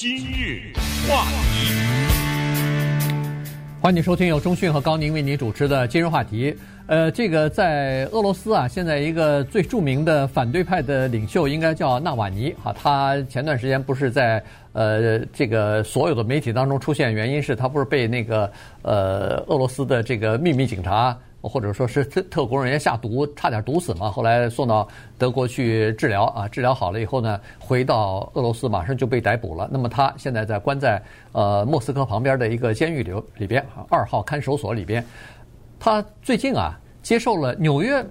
今日话题，欢迎收听由中讯和高宁为您主持的今日话题。呃，这个在俄罗斯啊，现在一个最著名的反对派的领袖应该叫纳瓦尼哈。他前段时间不是在呃这个所有的媒体当中出现，原因是他不是被那个呃俄罗斯的这个秘密警察。或者说是特特工人员下毒，差点毒死嘛。后来送到德国去治疗啊，治疗好了以后呢，回到俄罗斯马上就被逮捕了。那么他现在在关在呃莫斯科旁边的一个监狱里里边，二号看守所里边。他最近啊接受了《纽约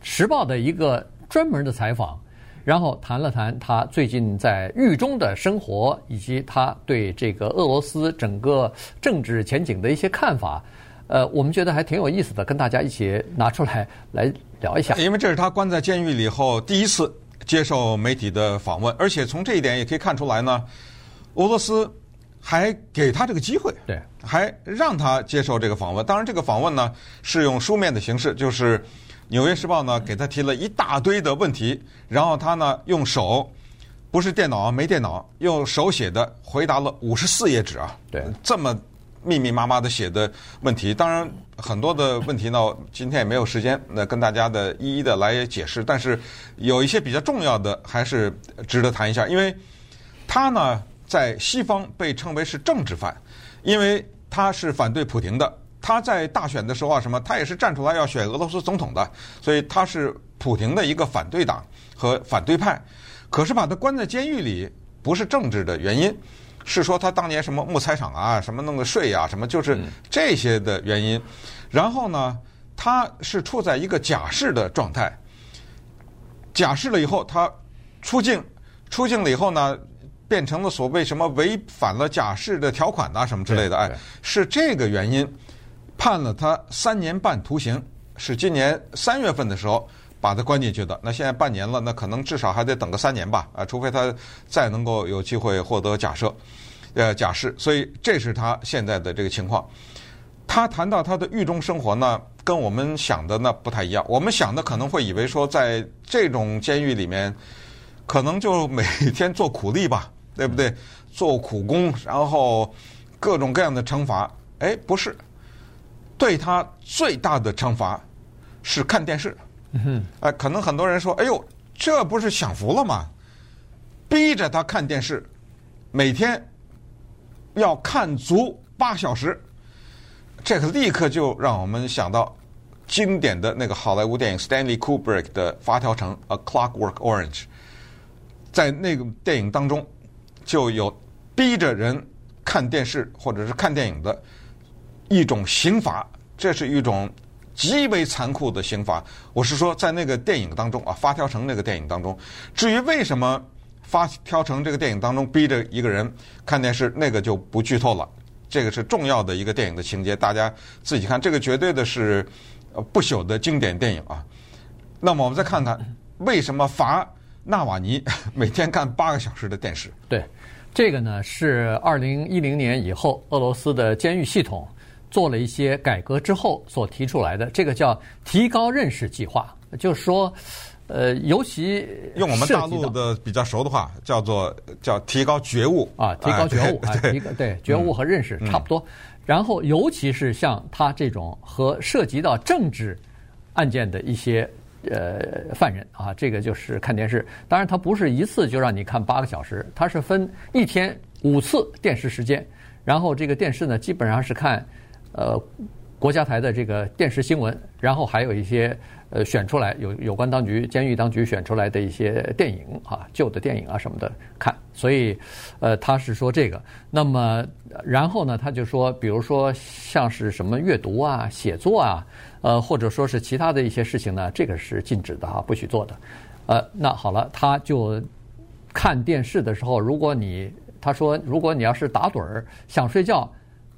时报》的一个专门的采访，然后谈了谈他最近在狱中的生活，以及他对这个俄罗斯整个政治前景的一些看法。呃，我们觉得还挺有意思的，跟大家一起拿出来来聊一下。因为这是他关在监狱里后第一次接受媒体的访问，而且从这一点也可以看出来呢，俄罗斯还给他这个机会，对，还让他接受这个访问。当然，这个访问呢是用书面的形式，就是《纽约时报》呢给他提了一大堆的问题，然后他呢用手，不是电脑啊，没电脑，用手写的回答了五十四页纸啊，对，这么。密密麻麻的写的问题，当然很多的问题呢，今天也没有时间那跟大家的一一的来解释。但是有一些比较重要的，还是值得谈一下。因为他呢，在西方被称为是政治犯，因为他是反对普廷的。他在大选的时候啊，什么，他也是站出来要选俄罗斯总统的，所以他是普廷的一个反对党和反对派。可是把他关在监狱里，不是政治的原因。是说他当年什么木材厂啊，什么弄个税啊，什么就是这些的原因。然后呢，他是处在一个假释的状态。假释了以后，他出境，出境了以后呢，变成了所谓什么违反了假释的条款啊，什么之类的。哎，是这个原因判了他三年半徒刑。是今年三月份的时候。把他关进去的，那现在半年了，那可能至少还得等个三年吧，啊，除非他再能够有机会获得假设，呃，假释。所以这是他现在的这个情况。他谈到他的狱中生活呢，跟我们想的那不太一样。我们想的可能会以为说，在这种监狱里面，可能就每天做苦力吧，对不对？做苦工，然后各种各样的惩罚。哎，不是，对他最大的惩罚是看电视。嗯，哎，可能很多人说：“哎呦，这不是享福了吗？逼着他看电视，每天要看足八小时。”这个立刻就让我们想到经典的那个好莱坞电影 Stanley Kubrick 的《发条城》（A Clockwork Orange）。在那个电影当中，就有逼着人看电视或者是看电影的一种刑罚，这是一种。极为残酷的刑罚，我是说，在那个电影当中啊，《发条城》那个电影当中。至于为什么《发条城》这个电影当中逼着一个人看电视，那个就不剧透了。这个是重要的一个电影的情节，大家自己看。这个绝对的是不朽的经典电影啊。那么我们再看看为什么罚纳瓦尼每天看八个小时的电视？对，这个呢是二零一零年以后俄罗斯的监狱系统。做了一些改革之后所提出来的，这个叫提高认识计划，就是说，呃，尤其用我们大陆的比较熟的话，叫做叫提高觉悟啊，提高觉悟 啊，提高对觉悟和认识差不多。嗯、然后，尤其是像他这种和涉及到政治案件的一些呃犯人啊，这个就是看电视。当然，他不是一次就让你看八个小时，他是分一天五次电视时间，然后这个电视呢，基本上是看。呃，国家台的这个电视新闻，然后还有一些呃选出来有有关当局、监狱当局选出来的一些电影啊，旧的电影啊什么的看。所以，呃，他是说这个。那么，然后呢，他就说，比如说像是什么阅读啊、写作啊，呃，或者说是其他的一些事情呢，这个是禁止的哈，不许做的。呃，那好了，他就看电视的时候，如果你他说，如果你要是打盹儿想睡觉。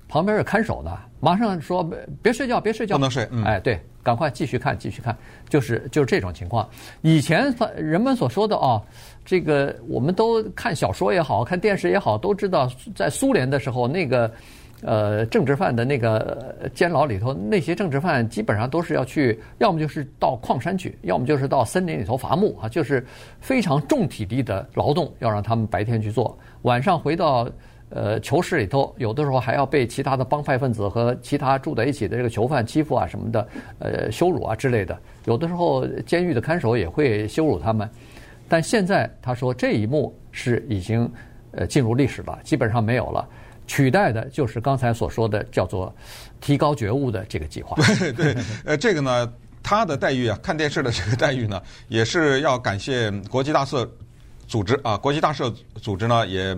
旁边是看守的，马上说别睡觉，别睡觉，不能睡。嗯、哎，对，赶快继续看，继续看，就是就是这种情况。以前人们所说的哦，这个我们都看小说也好看电视也好，都知道在苏联的时候，那个呃政治犯的那个监牢里头，那些政治犯基本上都是要去，要么就是到矿山去，要么就是到森林里头伐木啊，就是非常重体力的劳动，要让他们白天去做，晚上回到。呃，囚室里头有的时候还要被其他的帮派分子和其他住在一起的这个囚犯欺负啊什么的，呃，羞辱啊之类的。有的时候监狱的看守也会羞辱他们。但现在他说这一幕是已经呃进入历史了，基本上没有了，取代的就是刚才所说的叫做提高觉悟的这个计划。对对，呃，这个呢，他的待遇啊，看电视的这个待遇呢，也是要感谢国际大赦组织啊，国际大赦组织呢也。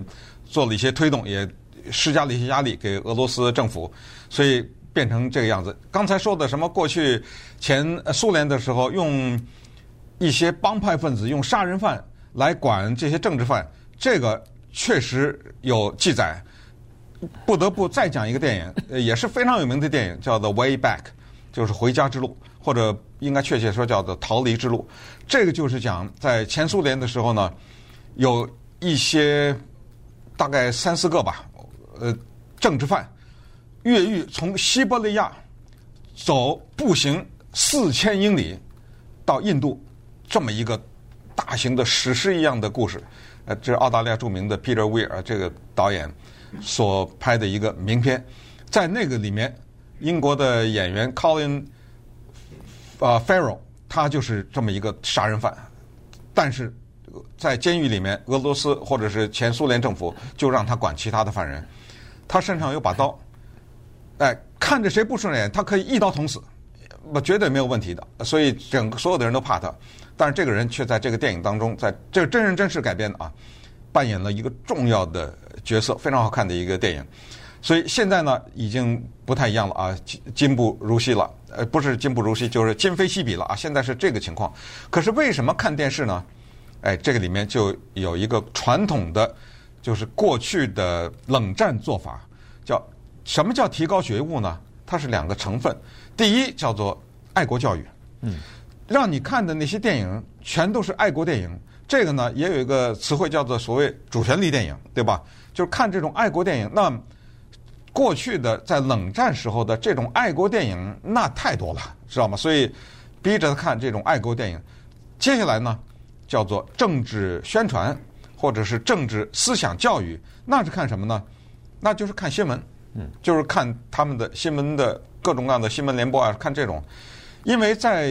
做了一些推动，也施加了一些压力给俄罗斯政府，所以变成这个样子。刚才说的什么过去前苏联的时候，用一些帮派分子、用杀人犯来管这些政治犯，这个确实有记载。不得不再讲一个电影，也是非常有名的电影，叫做《Way Back》，就是《回家之路》，或者应该确切说叫做《逃离之路》。这个就是讲在前苏联的时候呢，有一些。大概三四个吧，呃，政治犯越狱从西伯利亚走步行四千英里到印度，这么一个大型的史诗一样的故事。呃，这是澳大利亚著名的 Peter Weir 这个导演所拍的一个名片。在那个里面，英国的演员 Colin 啊 Farrell 他就是这么一个杀人犯，但是。在监狱里面，俄罗斯或者是前苏联政府就让他管其他的犯人，他身上有把刀，哎，看着谁不顺眼，他可以一刀捅死，我绝对没有问题的。所以整个所有的人都怕他，但是这个人却在这个电影当中，在这个真人真事改编的啊，扮演了一个重要的角色，非常好看的一个电影。所以现在呢，已经不太一样了啊，今不如昔了。呃，不是今不如昔，就是今非昔比了啊。现在是这个情况。可是为什么看电视呢？哎，这个里面就有一个传统的，就是过去的冷战做法，叫什么叫提高觉悟呢？它是两个成分。第一叫做爱国教育，嗯，让你看的那些电影全都是爱国电影。这个呢，也有一个词汇叫做所谓主旋律电影，对吧？就是看这种爱国电影。那过去的在冷战时候的这种爱国电影那太多了，知道吗？所以逼着他看这种爱国电影。接下来呢？叫做政治宣传，或者是政治思想教育，那是看什么呢？那就是看新闻，嗯，就是看他们的新闻的各种各样的新闻联播啊，看这种。因为在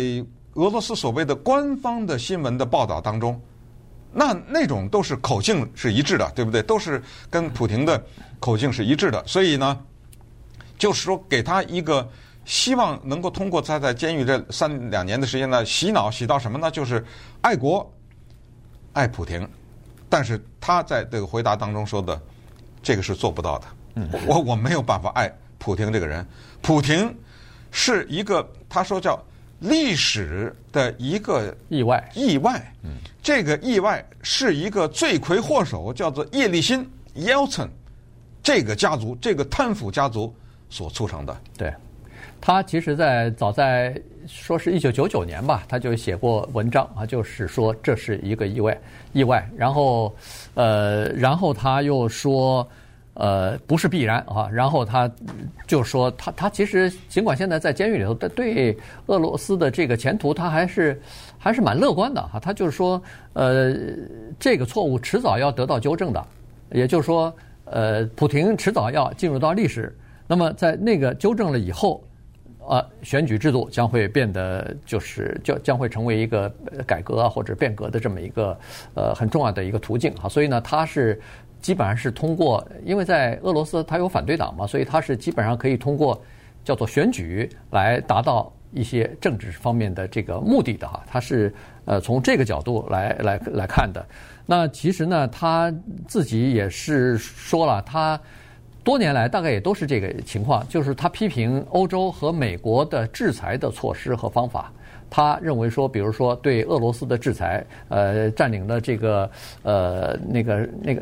俄罗斯所谓的官方的新闻的报道当中，那那种都是口径是一致的，对不对？都是跟普廷的口径是一致的，所以呢，就是说给他一个希望能够通过他在监狱这三两年的时间呢，洗脑洗到什么呢？就是爱国。爱普廷，但是他在这个回答当中说的，这个是做不到的。我我没有办法爱普廷这个人。普廷是一个他说叫历史的一个意外，意外。嗯这个意外是一个罪魁祸首，叫做叶利钦 （Yeltsin） 这个家族，这个贪腐家族所促成的。对。他其实，在早在说是一九九九年吧，他就写过文章啊，就是说这是一个意外，意外。然后，呃，然后他又说，呃，不是必然啊。然后他就说，他他其实尽管现在在监狱里头，他对俄罗斯的这个前途，他还是还是蛮乐观的哈。他就是说，呃，这个错误迟早要得到纠正的，也就是说，呃，普廷迟早要进入到历史。那么在那个纠正了以后。呃，选举制度将会变得就是将将会成为一个改革啊或者变革的这么一个呃很重要的一个途径哈，所以呢，它是基本上是通过，因为在俄罗斯它有反对党嘛，所以它是基本上可以通过叫做选举来达到一些政治方面的这个目的的哈，它是呃从这个角度来来来看的。那其实呢，他自己也是说了他。多年来，大概也都是这个情况，就是他批评欧洲和美国的制裁的措施和方法。他认为说，比如说对俄罗斯的制裁，呃，占领了这个呃那个那个，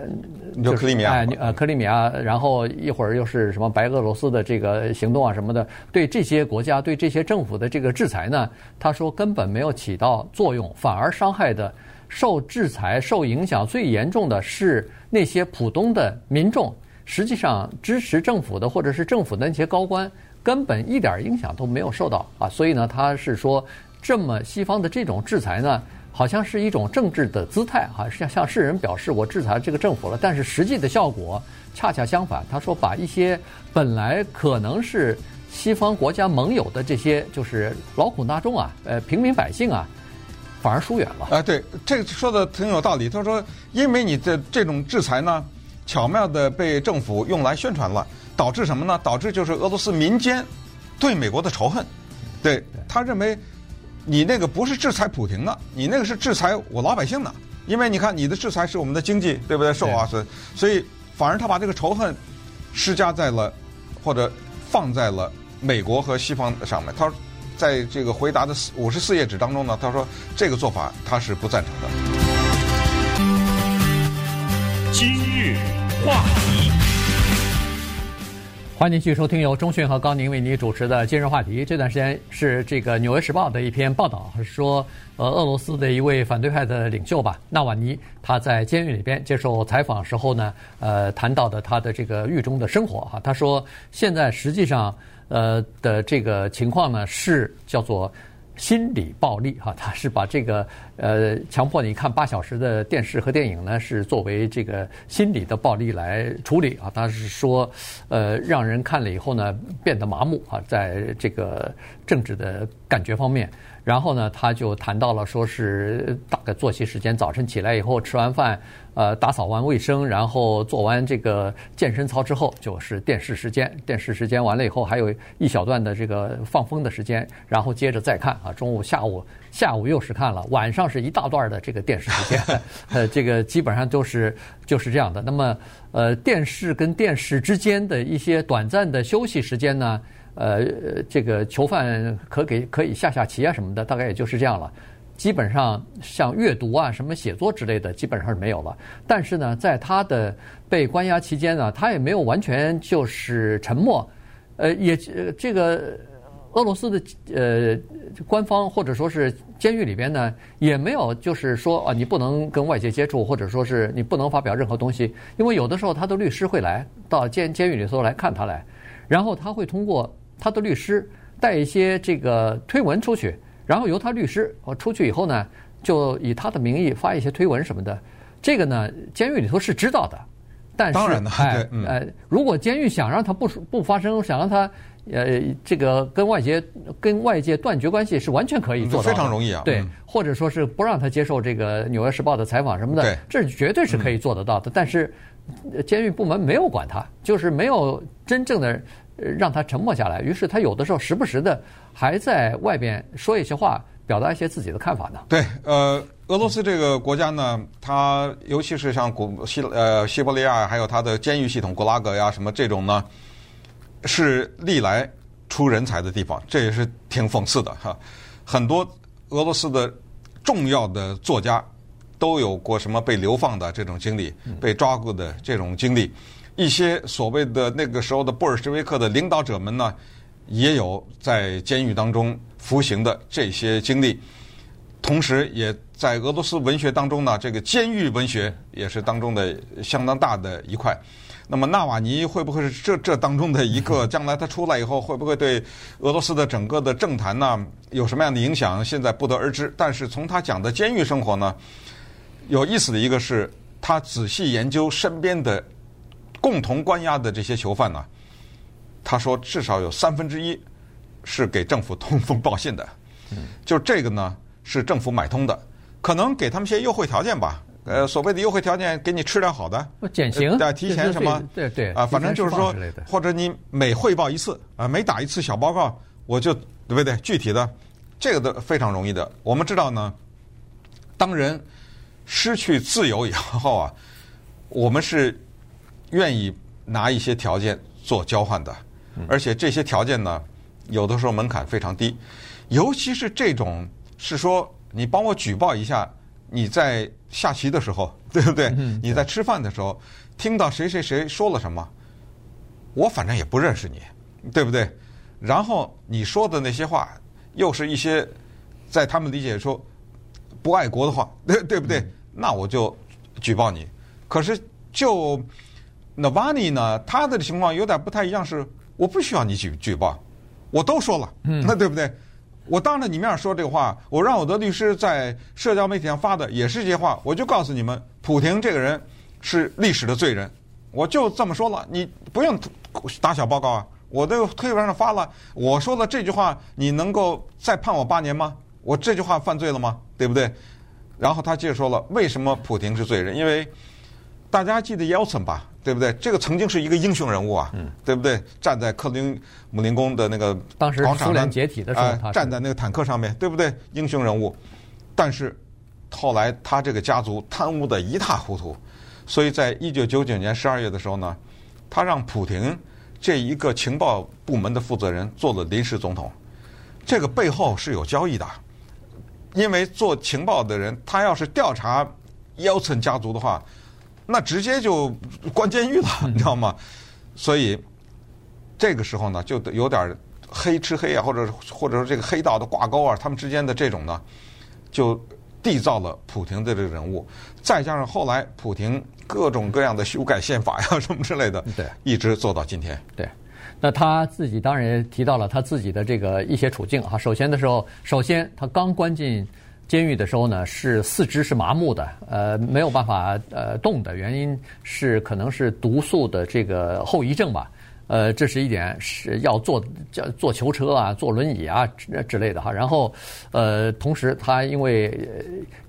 就克里米亚，哎，呃，克里米亚，然后一会儿又是什么白俄罗斯的这个行动啊什么的，对这些国家、对这些政府的这个制裁呢，他说根本没有起到作用，反而伤害的受制裁、受影响最严重的是那些普通的民众。实际上支持政府的或者是政府的那些高官根本一点影响都没有受到啊。所以呢，他是说这么西方的这种制裁呢，好像是一种政治的姿态哈，向向世人表示我制裁这个政府了。但是实际的效果恰恰相反，他说把一些本来可能是西方国家盟友的这些就是劳苦大众啊，呃，平民百姓啊。反而疏远了。啊，对，这个说的挺有道理。他说，因为你的这种制裁呢，巧妙地被政府用来宣传了，导致什么呢？导致就是俄罗斯民间对美国的仇恨。对，他认为你那个不是制裁普京的，你那个是制裁我老百姓的。因为你看，你的制裁是我们的经济，对不对？受啊，所所以反而他把这个仇恨施加在了或者放在了美国和西方上面。他。在这个回答的五十四页纸当中呢，他说这个做法他是不赞成的。今日话题，欢迎继续收听由钟讯和高宁为您主持的今日话题。这段时间是这个《纽约时报》的一篇报道，说呃，俄罗斯的一位反对派的领袖吧，纳瓦尼，他在监狱里边接受采访时候呢，呃，谈到的他的这个狱中的生活哈，他说现在实际上。呃的这个情况呢，是叫做心理暴力哈，他是把这个呃强迫你看八小时的电视和电影呢，是作为这个心理的暴力来处理啊。他是说，呃，让人看了以后呢，变得麻木啊，在这个政治的感觉方面。然后呢，他就谈到了，说是大概作息时间，早晨起来以后吃完饭，呃，打扫完卫生，然后做完这个健身操之后，就是电视时间。电视时间完了以后，还有一小段的这个放风的时间，然后接着再看啊，中午、下午、下午又是看了，晚上是一大段的这个电视时间，呃，这个基本上都是就是这样的。那么，呃，电视跟电视之间的一些短暂的休息时间呢？呃，这个囚犯可给可以下下棋啊什么的，大概也就是这样了。基本上像阅读啊、什么写作之类的，基本上是没有了。但是呢，在他的被关押期间呢，他也没有完全就是沉默。呃，也这个俄罗斯的呃官方或者说是监狱里边呢，也没有就是说啊，你不能跟外界接触，或者说是你不能发表任何东西，因为有的时候他的律师会来到监监狱里头来看他来，然后他会通过。他的律师带一些这个推文出去，然后由他律师哦出去以后呢，就以他的名义发一些推文什么的。这个呢，监狱里头是知道的，但是当然哎、嗯、呃，如果监狱想让他不不发生，想让他呃这个跟外界跟外界断绝关系，是完全可以做到的，非常容易啊。对，或者说是不让他接受这个《纽约时报》的采访什么的，这绝对是可以做得到的。但是监狱部门没有管他，就是没有真正的。让他沉默下来，于是他有的时候时不时的还在外边说一些话，表达一些自己的看法呢。对，呃，俄罗斯这个国家呢，它尤其是像古西呃西伯利亚，还有它的监狱系统，古拉格呀什么这种呢，是历来出人才的地方，这也是挺讽刺的哈。很多俄罗斯的重要的作家都有过什么被流放的这种经历，被抓过的这种经历。一些所谓的那个时候的布尔什维克的领导者们呢，也有在监狱当中服刑的这些经历，同时也在俄罗斯文学当中呢，这个监狱文学也是当中的相当大的一块。那么纳瓦尼会不会是这这当中的一个？将来他出来以后，会不会对俄罗斯的整个的政坛呢有什么样的影响？现在不得而知。但是从他讲的监狱生活呢，有意思的一个是他仔细研究身边的。共同关押的这些囚犯呢，他说至少有三分之一是给政府通风报信的，就这个呢是政府买通的，可能给他们些优惠条件吧。呃，所谓的优惠条件，给你吃点好的，减刑，对，提前什么，对对啊，反正就是说，或者你每汇报一次啊，每打一次小报告，我就对不对？具体的这个都非常容易的。我们知道呢，当人失去自由以后啊，我们是。愿意拿一些条件做交换的，而且这些条件呢，有的时候门槛非常低，尤其是这种是说你帮我举报一下你在下棋的时候，对不对？你在吃饭的时候听到谁谁谁说了什么，我反正也不认识你，对不对？然后你说的那些话又是一些在他们理解说不爱国的话，对对不对？那我就举报你。可是就那瓦尼呢，他的情况有点不太一样，是我不需要你举举报，我都说了，嗯，那 对不对？我当着你面说这个话，我让我的律师在社交媒体上发的也是这些话，我就告诉你们，普廷这个人是历史的罪人，我就这么说了，你不用打小报告啊，我都推文上发了，我说了这句话，你能够再判我八年吗？我这句话犯罪了吗？对不对？然后他接着说了，为什么普廷是罪人？因为大家记得叶尔钦吧？对不对？这个曾经是一个英雄人物啊，嗯、对不对？站在克林姆林宫的那个当时苏联解体的时候，呃，站在那个坦克上面，对不对？英雄人物。但是后来他这个家族贪污的一塌糊涂，所以在一九九九年十二月的时候呢，他让普廷这一个情报部门的负责人做了临时总统。这个背后是有交易的，因为做情报的人，他要是调查叶尔钦家族的话。那直接就关监狱了，你知道吗？所以这个时候呢，就有点黑吃黑啊，或者或者说这个黑道的挂钩啊，他们之间的这种呢，就缔造了普廷的这个人物。再加上后来普廷各种各样的修改宪法呀什么之类的，对，一直做到今天。对，那他自己当然也提到了他自己的这个一些处境啊。首先的时候，首先他刚关进。监狱的时候呢，是四肢是麻木的，呃，没有办法呃动的原因是可能是毒素的这个后遗症吧，呃，这是一点是要坐叫坐囚车啊，坐轮椅啊之之类的哈。然后，呃，同时他因为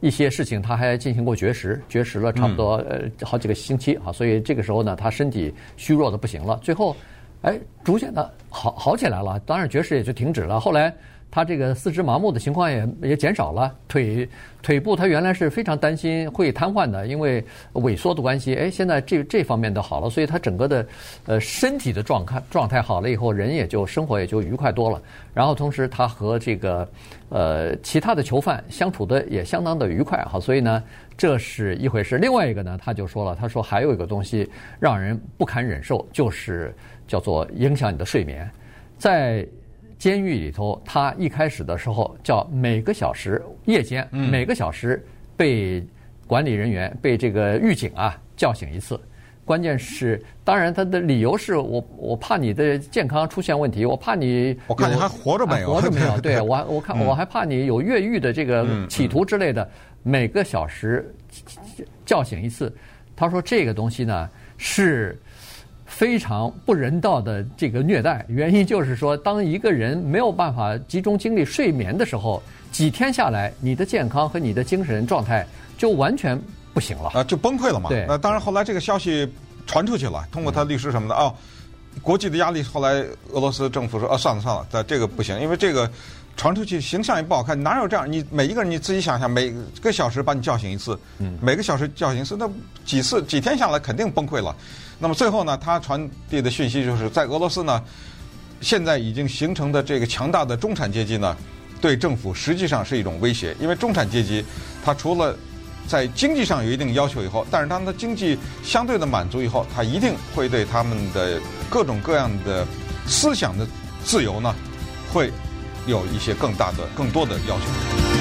一些事情他还进行过绝食，绝食了差不多呃好几个星期啊，所以这个时候呢，他身体虚弱的不行了，最后，哎，逐渐的好好起来了，当然绝食也就停止了，后来。他这个四肢麻木的情况也也减少了，腿腿部他原来是非常担心会瘫痪的，因为萎缩的关系。哎，现在这这方面都好了，所以他整个的呃身体的状态状态好了以后，人也就生活也就愉快多了。然后同时他和这个呃其他的囚犯相处的也相当的愉快哈，所以呢这是一回事。另外一个呢，他就说了，他说还有一个东西让人不堪忍受，就是叫做影响你的睡眠，在。监狱里头，他一开始的时候叫每个小时夜间每个小时被管理人员被这个狱警啊叫醒一次。关键是，当然他的理由是我我怕你的健康出现问题，我怕你我看你还活着没有？活着没有？对我我看我还怕你有越狱的这个企图之类的。每个小时叫醒一次，他说这个东西呢是。非常不人道的这个虐待，原因就是说，当一个人没有办法集中精力睡眠的时候，几天下来，你的健康和你的精神状态就完全不行了。啊，就崩溃了嘛。对。那当然，后来这个消息传出去了，通过他律师什么的啊、哦，国际的压力，后来俄罗斯政府说啊，算了算了，这个不行，因为这个传出去形象也不好看。哪有这样？你每一个人你自己想想，每个小时把你叫醒一次，嗯，每个小时叫醒一次，那几次几天下来肯定崩溃了。那么最后呢，他传递的讯息就是在俄罗斯呢，现在已经形成的这个强大的中产阶级呢，对政府实际上是一种威胁。因为中产阶级，他除了在经济上有一定要求以后，但是当他经济相对的满足以后，他一定会对他们的各种各样的思想的自由呢，会有一些更大的、更多的要求。